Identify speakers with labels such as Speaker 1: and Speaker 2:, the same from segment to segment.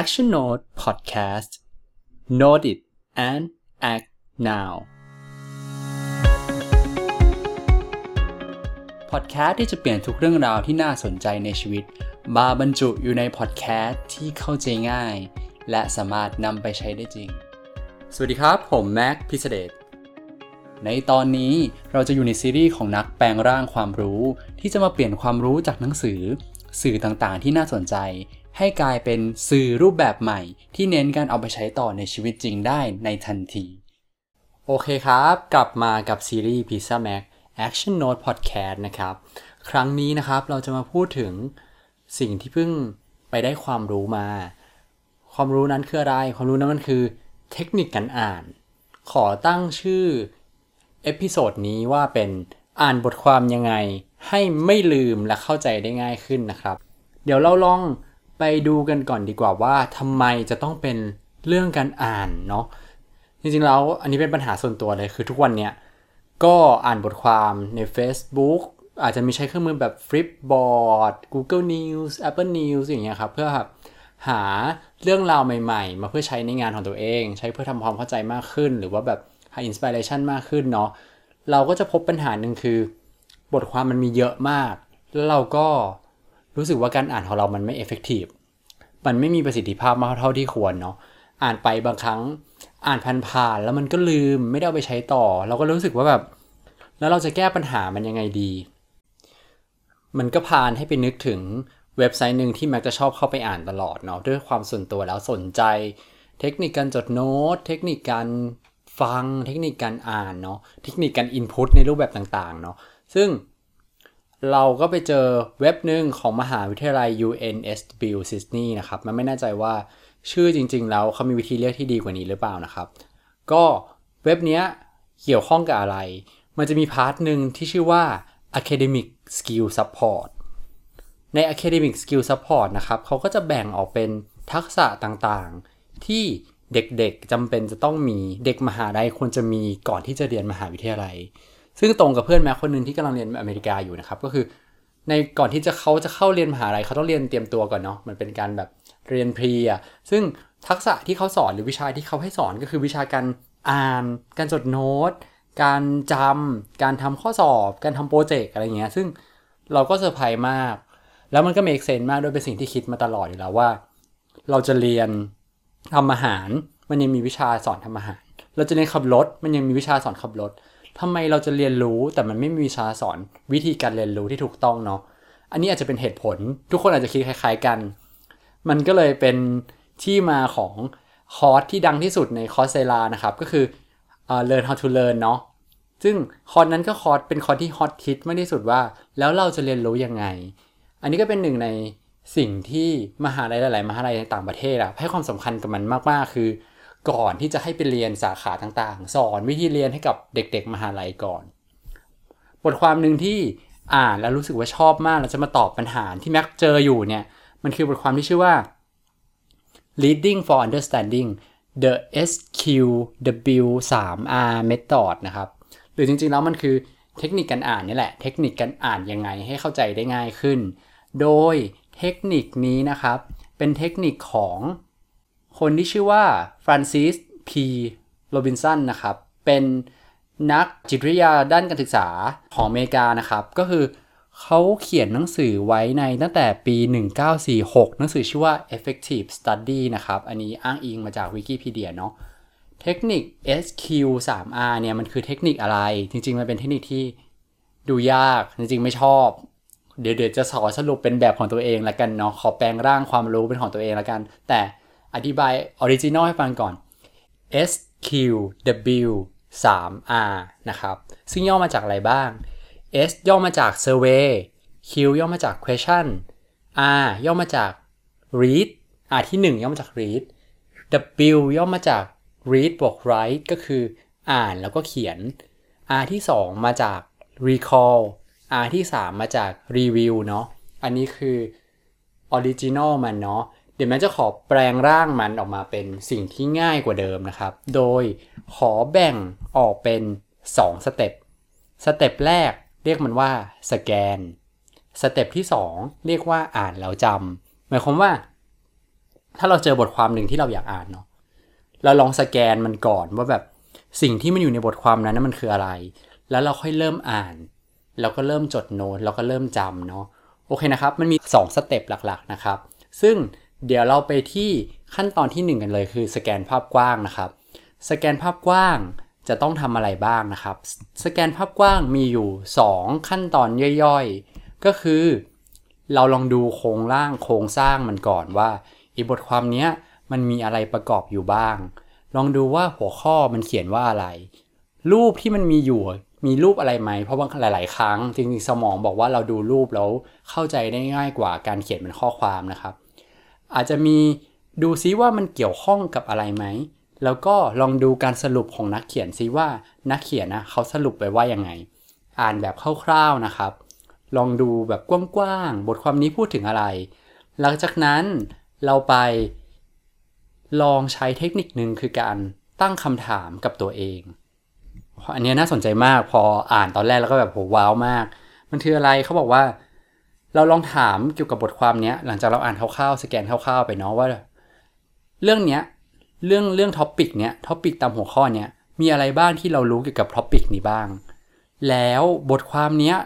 Speaker 1: Action Note Podcast Note it and act now พอดแคสต์ที่จะเปลี่ยนทุกเรื่องราวที่น่าสนใจในชีวิต มาบรรจุอยู่ในพอดแคสต์ที่เข้าใจง่าย และสามารถนำไปใช้ได้จริง สวัสดีครับ ผมแม็กพิเศษในตอนนี้เราจะอยู่ในซีรีส์ของนักแปลงร่างความรู้ ที่จะมาเปลี่ยนความรู้จากหนังสือ สื่อต่างๆ ที่น่าสนใจ ให้กลายเป็นสื่อรูปแบบใหม่ ที่เน้นการเอาไปใช้ต่อในชีวิตจริงได้ในทันที โอเคครับ กลับมากับซีรีส์ Pizza Mac Actionote Podcast นะครับ ครั้งนี้นะครับเราจะมาพูดถึงสิ่งที่เพิ่งไปได้ความรู้มา ความรู้นั้นคืออะไร ความรู้นั้นมันคือเทคนิคการอ่าน ขอตั้งชื่อ episode นี้ว่าเป็นอ่านบทความยังไงให้ไม่ลืมและเข้าใจได้ง่ายขึ้นนะครับ เดี๋ยวเราลอง ไปดูกันก่อนดีกว่าว่าทำไมจะต้องเป็นเรื่องการอ่านเนาะจริงๆแล้วอันนี้เป็นปัญหาส่วนตัวเลยคือทุกวันเนี้ยก็อ่านบทความใน Facebook อาจจะมีใช้เครื่องมือแบบ Flipboard Google News Apple News อย่างเงี้ยครับเพื่อแบบหาเรื่องราวใหม่ๆ มาเพื่อใช้ในงานของตัวเอง ใช้เพื่อทำความเข้าใจมากขึ้น หรือว่าแบบหา inspiration มากขึ้นเนาะเราก็จะพบปัญหาหนึ่งคือ บทความมันมีเยอะมาก แล้วเราก็ รู้สึกว่าการอ่านของเรามันไม่ effective มันไม่มีประสิทธิภาพมากเท่าที่ควรเนาะอ่านไปบางครั้งอ่านผ่านๆแล้วมันก็ลืมไม่ได้เอาไปใช้ต่อ เราก็รู้สึกว่าแบบ แล้วเราจะแก้ปัญหามันยังไงดี มันก็พานให้ไปนึกถึงเว็บไซต์หนึ่งที่แม็กจะชอบเข้าไปอ่านตลอดเนาะด้วยความส่วนตัวแล้วสนใจ เทคนิคการจดโน้ต เทคนิคการฟัง เทคนิคการอ่านเนาะเทคนิคการ input ในรูปแบบต่างๆเนาะซึ่ง เราก็ไปเจอเว็บหนึ่งของมหาวิทยาลัย UNSW Sydney นะครับ มันไม่แน่ใจว่าชื่อจริง ๆ แล้วเขามีวิธีเรียกที่ดีกว่านี้หรือเปล่านะครับ ก็เว็บเนี้ยเกี่ยวข้องกับอะไร มันจะมี part หนึ่งที่ชื่อว่า Academic Skill Support ใน Academic Skill Support นะครับเขาก็จะแบ่งออกเป็นทักษะต่างๆ ที่เด็กๆจำเป็นจะต้องมีเด็กมหาลัยควรจะมีก่อนที่จะเรียนมหาวิทยาลัย ซึ่งตรงกับเพื่อนแม้คนหนึ่งที่กำลังเรียนอเมริกาอยู่นะครับ ก็คือ ในก่อนที่จะเขาจะเข้าเรียนมหาลัยเขาต้องเรียนเตรียมตัวก่อนเนาะมันเป็นการแบบเรียนพรีอะซึ่งทักษะที่เขาสอนหรือวิชาที่เขาให้สอนก็คือวิชาการอ่าน การจดโน้ต การจำการทำข้อสอบ การทำโปรเจกต์อะไรเงี้ย ซึ่งเราก็เซอร์ไพรส์มาก แล้วมันก็ make sense มากด้วยเป็นสิ่งที่คิดมาตลอดอยู่แล้วว่า เราจะเรียนทำอาหาร มันยังมีวิชาสอนทำอาหาร เราจะเรียนขับรถ มันยังมีวิชาสอนขับรถ ทำไมเราจะเรียนรู้แต่มันไม่มีวิชาสอนวิธีการเรียนรู้ที่ถูกต้องเนาะอันนี้อาจจะเป็นเหตุผล ทุกคนอาจจะคิดคล้าย ๆกัน มันก็เลยเป็นที่มาของคอร์สที่ดังที่สุดใน Coursera นะครับ ก็คือ uh, learn how to learn เนาะซึ่งคอร์สนั้นก็คอร์สเป็นคอร์สที่ฮอตฮิตมากที่สุดว่า แล้วเราจะเรียนรู้ยังไง อันนี้ก็เป็นหนึ่งในสิ่งที่มหาลัยหลาย ๆ มหาลัยในต่างประเทศอะให้ความสำคัญกับมันมาก ๆ คือ ก่อนที่จะให้ไปเรียนสาขาต่างๆ สอนวิธีเรียนให้กับเด็ก ๆ มหาลัยก่อน บทความหนึ่งที่อ่านแล้วรู้สึกว่าชอบมากแล้วจะมาตอบปัญหาที่แม็กเจออยู่เนี่ย มันคือบทความที่ชื่อว่า Reading for Understanding the SQW3R Method นะครับ หรือจริงๆแล้วมันคือเทคนิคการอ่านนี่แหละ เทคนิคการอ่านยังไงให้เข้าใจได้ง่ายขึ้น โดยเทคนิคนี้นะครับ เป็นเทคนิคของ คนที่ชื่อว่า Francis P. Robinson นะครับ เป็นนักจิตวิทยาด้านการศึกษาของอเมริกานะครับ ก็คือเขาเขียนหนังสือไว้ในตั้งแต่ปี 1946 หนังสือชื่อว่า effective study นะครับ อันนี้อ้างอิงมาจากวิกิพีเดียเนาะ เทคนิค SQ3R เนี่ยมันคือเทคนิคอะไร จริง ๆ มันเป็นเทคนิคที่ดูยาก จริง ๆ ไม่ชอบ เดี๋ยวเดี๋ยวจะสอนสรุปเป็นแบบของตัวเองละกันเนาะ ขอแปลงร่างความรู้เป็นของตัวเองละกัน แต่ อธิบาย original ให้ฟังก่อน SQ3R นะครับ ซึ่งย่อมาจากอะไรบ้าง S ย่อมาจาก survey Q ย่อมาจาก question R ย่อมาจาก read R ที่ 1 ย่อมาจาก read W ย่อมาจาก read บวก write ก็คืออ่านแล้วก็เขียน R ที่ 2 มาจาก recall R ที่ 3 มาจาก review เนาะ อันนี้คือ original มันเนาะ ดี๋ยวแม่จะขอแปลงร่างมันออกมาเป็นสิ่งที่ง่ายกว่าเดิมนะครับ โดยขอแบ่งออกเป็น 2 step step แรกเรียกมันว่า scan step ที่ 2 เรียกว่าอ่านแล้วจำหมายความว่า ถ้าเราเจอบทความหนึ่งที่เราอยากอ่านเนาะ เราลองสแกนมันก่อนว่าแบบสิ่งที่มันอยู่ในบทความนั้นมันคืออะไร แล้วเราค่อยเริ่มอ่านแล้วก็เริ่มจดโน้ตแล้วก็เริ่มจำเนาะ โอเคนะครับ มันมี 2 step หลักๆนะครับ ซึ่ง เดี๋ยวเราไปที่ขั้นตอนที่ 1 กันเลยคือสแกนภาพกว้างนะครับ สแกนภาพกว้างจะต้องทำอะไรบ้างนะครับ สแกนภาพกว้างมีอยู่ 2 ขั้นตอนย่อยๆ ก็คือ เราลองดูโครงร่างโครงสร้างมันก่อนว่าอีบทความนี้มันมีอะไรประกอบอยู่บ้าง ลองดูว่าหัวข้อมันเขียนว่าอะไร รูปที่มันมีอยู่มีรูปอะไรไหม เพราะว่าหลาย ๆ ครั้งจริงๆสมองบอกว่าเราดูรูปแล้วเข้าใจได้ง่ายกว่าการเขียนเป็นข้อความนะครับ อาจจะมีดูซิว่ามันเกี่ยวข้องกับอะไรไหม แล้วก็ลองดูการสรุปของนักเขียนซิว่านักเขียนนะเขาสรุปไปว่ายังไง อ่านแบบคร่าวๆนะครับ ลองดูแบบกว้างๆ บทความนี้พูดถึงอะไร หลังจากนั้นเราไปลองใช้เทคนิคหนึ่งคือการตั้งคำถามกับตัวเอง อันนี้น่าสนใจมากพออ่านตอนแรกแล้วก็แบบโหว้าวมาก มันคืออะไรเขาบอกว่า เราลองถามเกี่ยวกับบทความนี้หลังจากเราอ่านคร่าวๆสแกนคร่าวๆไปเนาะว่า เรื่องเนี้ยเรื่องเรื่อง topic เนี้ย topic ตามหัวข้อเนี้ยมีอะไรบ้างที่เรารู้เกี่ยวกับ topic นี้บ้าง แล้วบทความเนี้ย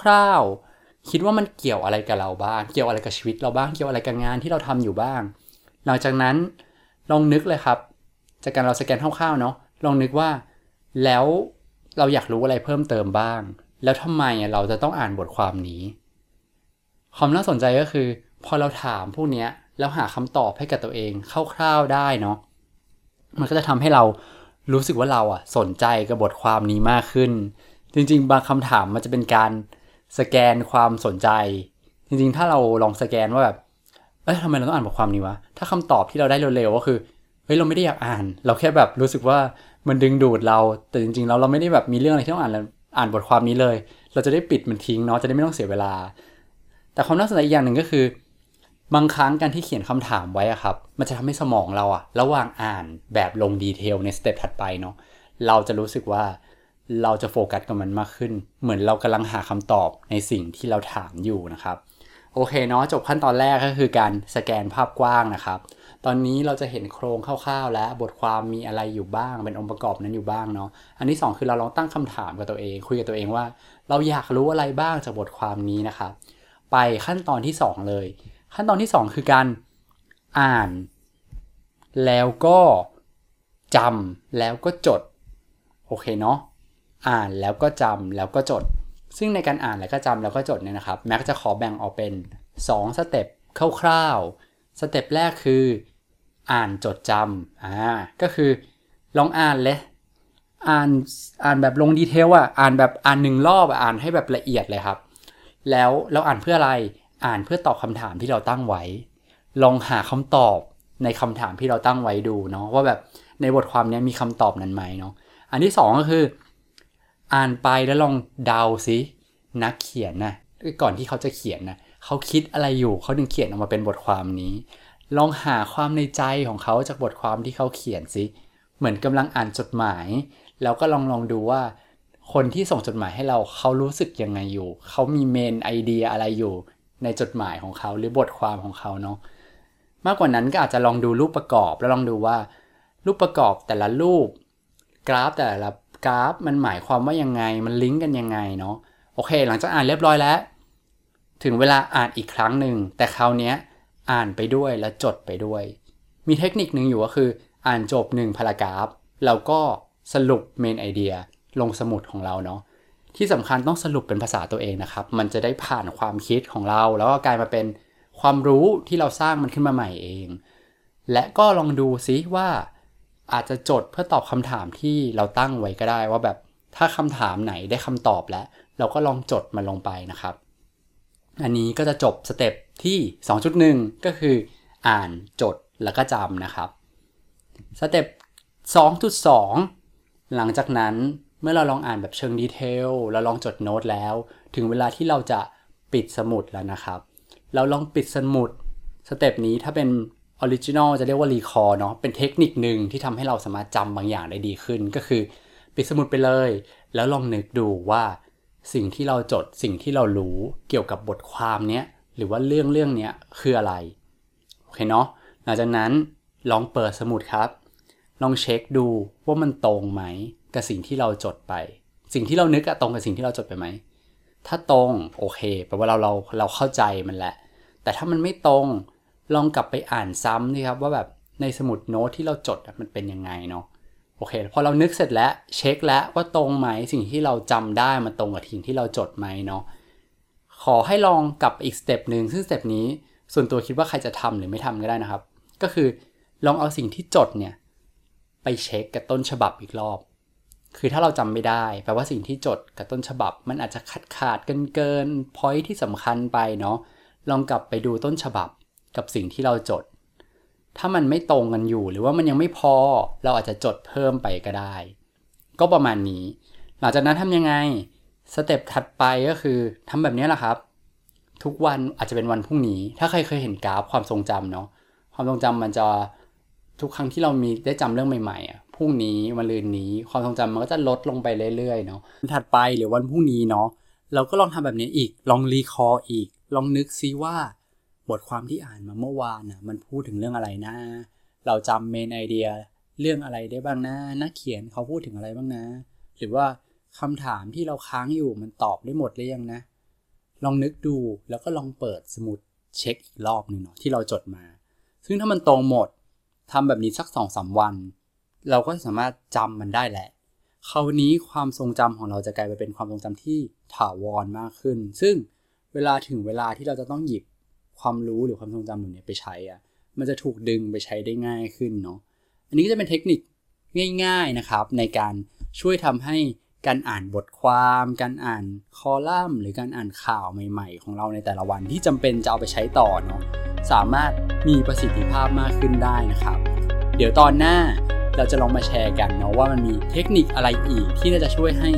Speaker 1: คร่าวๆคิดว่ามันเกี่ยวอะไรกับเราบ้าง เกี่ยวอะไรกับชีวิตเราบ้างเกี่ยวอะไรกับงานที่เราทำอยู่บ้าง หลังจากนั้นลองนึกเลยครับ จากการเราสแกนคร่าวๆเนาะลองนึกว่า แล้วเราอยากรู้อะไรเพิ่มเติมบ้าง แล้วทำไมเราจะต้องอ่านบทความนี้ ความน่าสนใจก็คือ พอเราถามพวกนี้แล้วหาคำตอบให้กับตัวเองคร่าวๆได้เนาะมันก็จะทำให้เรารู้สึกว่าเราอะสนใจกับบทความนี้มากขึ้น จริง ๆ บางคำถามมันจะเป็นการสแกนความสนใจ จริงๆ ถ้าเราลองสแกนว่าแบบเอ้ยทำไมเราต้องอ่านบทความนี้วะถ้าคำตอบที่เราได้เร็วๆก็คือเฮ้ยเราไม่ได้อยากอ่าน เราแค่แบบรู้สึกว่ามันดึงดูดเรา แต่จริงๆเราเราไม่ได้แบบมีเรื่องอะไรที่ต้องอ่านอ่านบทความนี้เลย เราจะได้ปิดมันทิ้งเนาะจะได้ไม่ต้องเสียเวลา แต่ความน่าสนใจอีกอย่างหนึ่งก็คือ บางครั้งการที่เขียนคำถามไว้อะครับ มันจะทำให้สมองเราอะระหว่างอ่านแบบลงดีเทลในสเต็ปถัดไปเนาะเราจะรู้สึกว่าเราจะโฟกัสกับมันมากขึ้น เหมือนเรากำลังหาคำตอบในสิ่งที่เราถามอยู่นะครับ โอเคเนาะจบขั้นตอนแรกก็คือการสแกนภาพกว้างนะครับ ตอนนี้เราจะเห็นโครงคร่าวๆ และบทความมีอะไรอยู่บ้าง เป็นองค์ประกอบนั้นอยู่บ้างเนาะอันที่ 2 คือเราลองตั้งคำถามกับตัวเอง คุยกับตัวเองว่า เราอยากรู้อะไรบ้างจากบทความนี้นะครับ ไปขั้นตอนที่ 2 เลย ขั้นตอนที่ 2 คือการอ่าน แล้วก็จำแล้วก็จด โอเคเนาะอ่านแล้วก็จำแล้วก็จด ซึ่งในการอ่านแล้วก็จำแล้วก็จดเนี่ยนะครับแม็กจะขอแบ่งออกเป็น 2 step คร่าวๆ step แรกคือ อ่านจดจำอ่าก็คือลองอ่านเลยอ่านอ่านแบบลง detail อะอ่านแบบอ่านหนึ่งรอบอ่านให้แบบละเอียดเลยครับ แล้วเราอ่านเพื่ออะไรอ่านเพื่อตอบคำถามที่เราตั้งไว้ ลองหาคำตอบในคำถามที่เราตั้งไว้ดูเนาะว่าแบบในบทความนี้มีคำตอบนั้นไหมเนาะอันที่ 2 ก็คือ อ่านไปแล้วลองเดาซินักเขียนนะก่อนที่เขาจะเขียนนะเขาคิดอะไรอยู่เขาถึงเขียนออกมาเป็นบทความนี้ ลองหาความในใจของเขาจากบทความที่เขาเขียนสิเหมือนกำลังอ่านจดหมาย แล้วก็ลองลองดูว่า คนที่ส่งจดหมายให้เราเขารู้สึกยังไงอยู่ เขามีเมนไอเดียอะไรอยู่ในจดหมายของเขาหรือบทความของเขาเนาะมากกว่านั้นก็อาจจะลองดูรูปประกอบแล้วลองดูว่า รูปประกอบแต่ละรูป กราฟแต่ละกราฟมันหมายความว่ายังไงมันลิงก์กันยังไงเนาะโอเค หลังจากอ่านเรียบร้อยแล้ว ถึงเวลาอ่านอีกครั้งหนึ่งแต่คราวนี้อ่านไปด้วยและจดไปด้วย มีเทคนิคหนึ่งอยู่ก็คือ อ่านจบหนึ่งพารากราฟแล้วก็สรุปเมนไอเดีย ลงสมุดของเราเนาะที่สำคัญต้องสรุปเป็นภาษาตัวเองนะครับ มันจะได้ผ่านความคิดของเรา แล้วก็กลายมาเป็นความรู้ที่เราสร้างมันขึ้นมาใหม่เอง และก็ลองดูซิว่าอาจจะจดเพื่อตอบคำถามที่เราตั้งไว้ก็ได้ว่าแบบถ้าคำถามไหนได้คำตอบแล้ว เราก็ลองจดมันลงไปนะครับ อันนี้ก็จะจบ step ที่ 2.1 ก็คืออ่านจดแล้วก็จำนะครับ step 2.2 หลังจากนั้น เมื่อเราลองอ่านแบบเชิง detail เราลองจดโน้ตแล้ว ถึงเวลาที่เราจะปิดสมุดแล้วนะครับ เราลองปิดสมุด step นี้ถ้าเป็น original จะเรียกว่า recall เนาะเป็นเทคนิคหนึ่งที่ทำให้เราสามารถจำบางอย่างได้ดีขึ้น ก็คือปิดสมุดไปเลย แล้วลองนึกดูว่าสิ่งที่เราจดสิ่งที่เรารู้เกี่ยวกับบทความเนี้ยหรือว่าเรื่องเรื่องนี้คืออะไรโอเคเนาะหลังจากนั้นลองเปิดสมุดครับ ลองเช็คดูว่ามันตรงไหม กับสิ่งที่เราจดไป สิ่งที่เรานึกอะตรงกับสิ่งที่เราจดไปไหม ถ้าตรงโอเคแปลว่าเราเราเราเข้าใจมันแหละ แต่ถ้ามันไม่ตรงลองกลับไปอ่านซ้ำนี่ครับว่าแบบในสมุดโน้ตที่เราจดมันเป็นยังไงเนาะโอเคพอเรานึกเสร็จแล้วเช็คแล้วว่าตรงไหมสิ่งที่เราจำได้มันตรงกับสิ่งที่เราจดไหมเนาะขอให้ลองกลับอีก step หนึ่งซึ่ง step นี้ส่วนตัวคิดว่าใครจะทำหรือไม่ทำก็ได้นะครับ ก็คือลองเอาสิ่งที่จดเนี่ยไปเช็คกับต้นฉบับอีกรอบ คือถ้าเราจำไม่ได้ แปลว่าสิ่งที่จดกับต้นฉบับ มันอาจจะขาดขาดเกินเกินพอยที่สำคัญไปเนาะลองกลับไปดูต้นฉบับกับสิ่งที่เราจด ถ้ามันไม่ตรงกันอยู่ หรือว่ามันยังไม่พอเราอาจจะจดเพิ่มไปก็ได้ ก็ประมาณนี้ หลังจากนั้นทำยังไงสเต็ปถัดไปก็คือทำแบบนี้แหละครับ ทุกวันอาจจะเป็นวันพรุ่งนี้ ถ้าใครเคยเห็นกราฟความทรงจำเนาะความทรงจำมันจะทุกครั้งที่เรามีได้จำเรื่องใหม่ๆอะ พรุ่งนี้วันลืนนี้ ความทรงจำมันก็จะลดลงไปเรื่อยๆเนาะถัดไปหรือวันพรุ่งนี้เนาะเราก็ลองทำแบบนี้อีกลองรีคอร์อีก ลองนึกซิว่า บทความที่อ่านมาเมื่อวานนะมันพูดถึงเรื่องอะไรนะเราจำเมนไอเดียเรื่องอะไรได้บ้างนะนักเขียนเขาพูดถึงอะไรบ้างนะ หรือว่าคำถามที่เราค้างอยู่มันตอบได้หมดหรือยังนะ ลองนึกดูแล้วก็ลองเปิดสมุดเช็คอีกรอบหนึ่งเนาะที่เราจดมา ซึ่งถ้ามันตรงหมดทำแบบนี้สักสองสาวัน เราก็สามารถจำมันได้แหละคราวนี้ความทรงจำของเราจะกลายไปเป็นความทรงจำที่ถาวรมากขึ้น ซึ่งเวลาถึงเวลาที่เราจะต้องหยิบความรู้หรือความทรงจำเหล่านี้ไปใช้อะมันจะถูกดึงไปใช้ได้ง่ายขึ้นเนาะ อันนี้ก็จะเป็นเทคนิคง่ายๆนะครับในการช่วยทำให้การอ่านบทความ การอ่านคอลัมน์ หรือการอ่านข่าวใหม่ๆ ของเราในแต่ละวันที่จำเป็นจะเอาไปใช้ต่อเนาะสามารถมีประสิทธิภาพมากขึ้นได้นะครับ เดี๋ยวตอนหน้า เราจะลองมาแชร์กันเนาะว่ามันมีเทคนิคอะไรอีกที่น่าจะช่วยให้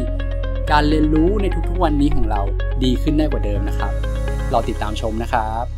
Speaker 1: การเรียนรู้ในทุกๆวันนี้ของเราดีขึ้นได้กว่าเดิมนะครับรอติดตามชมนะครับ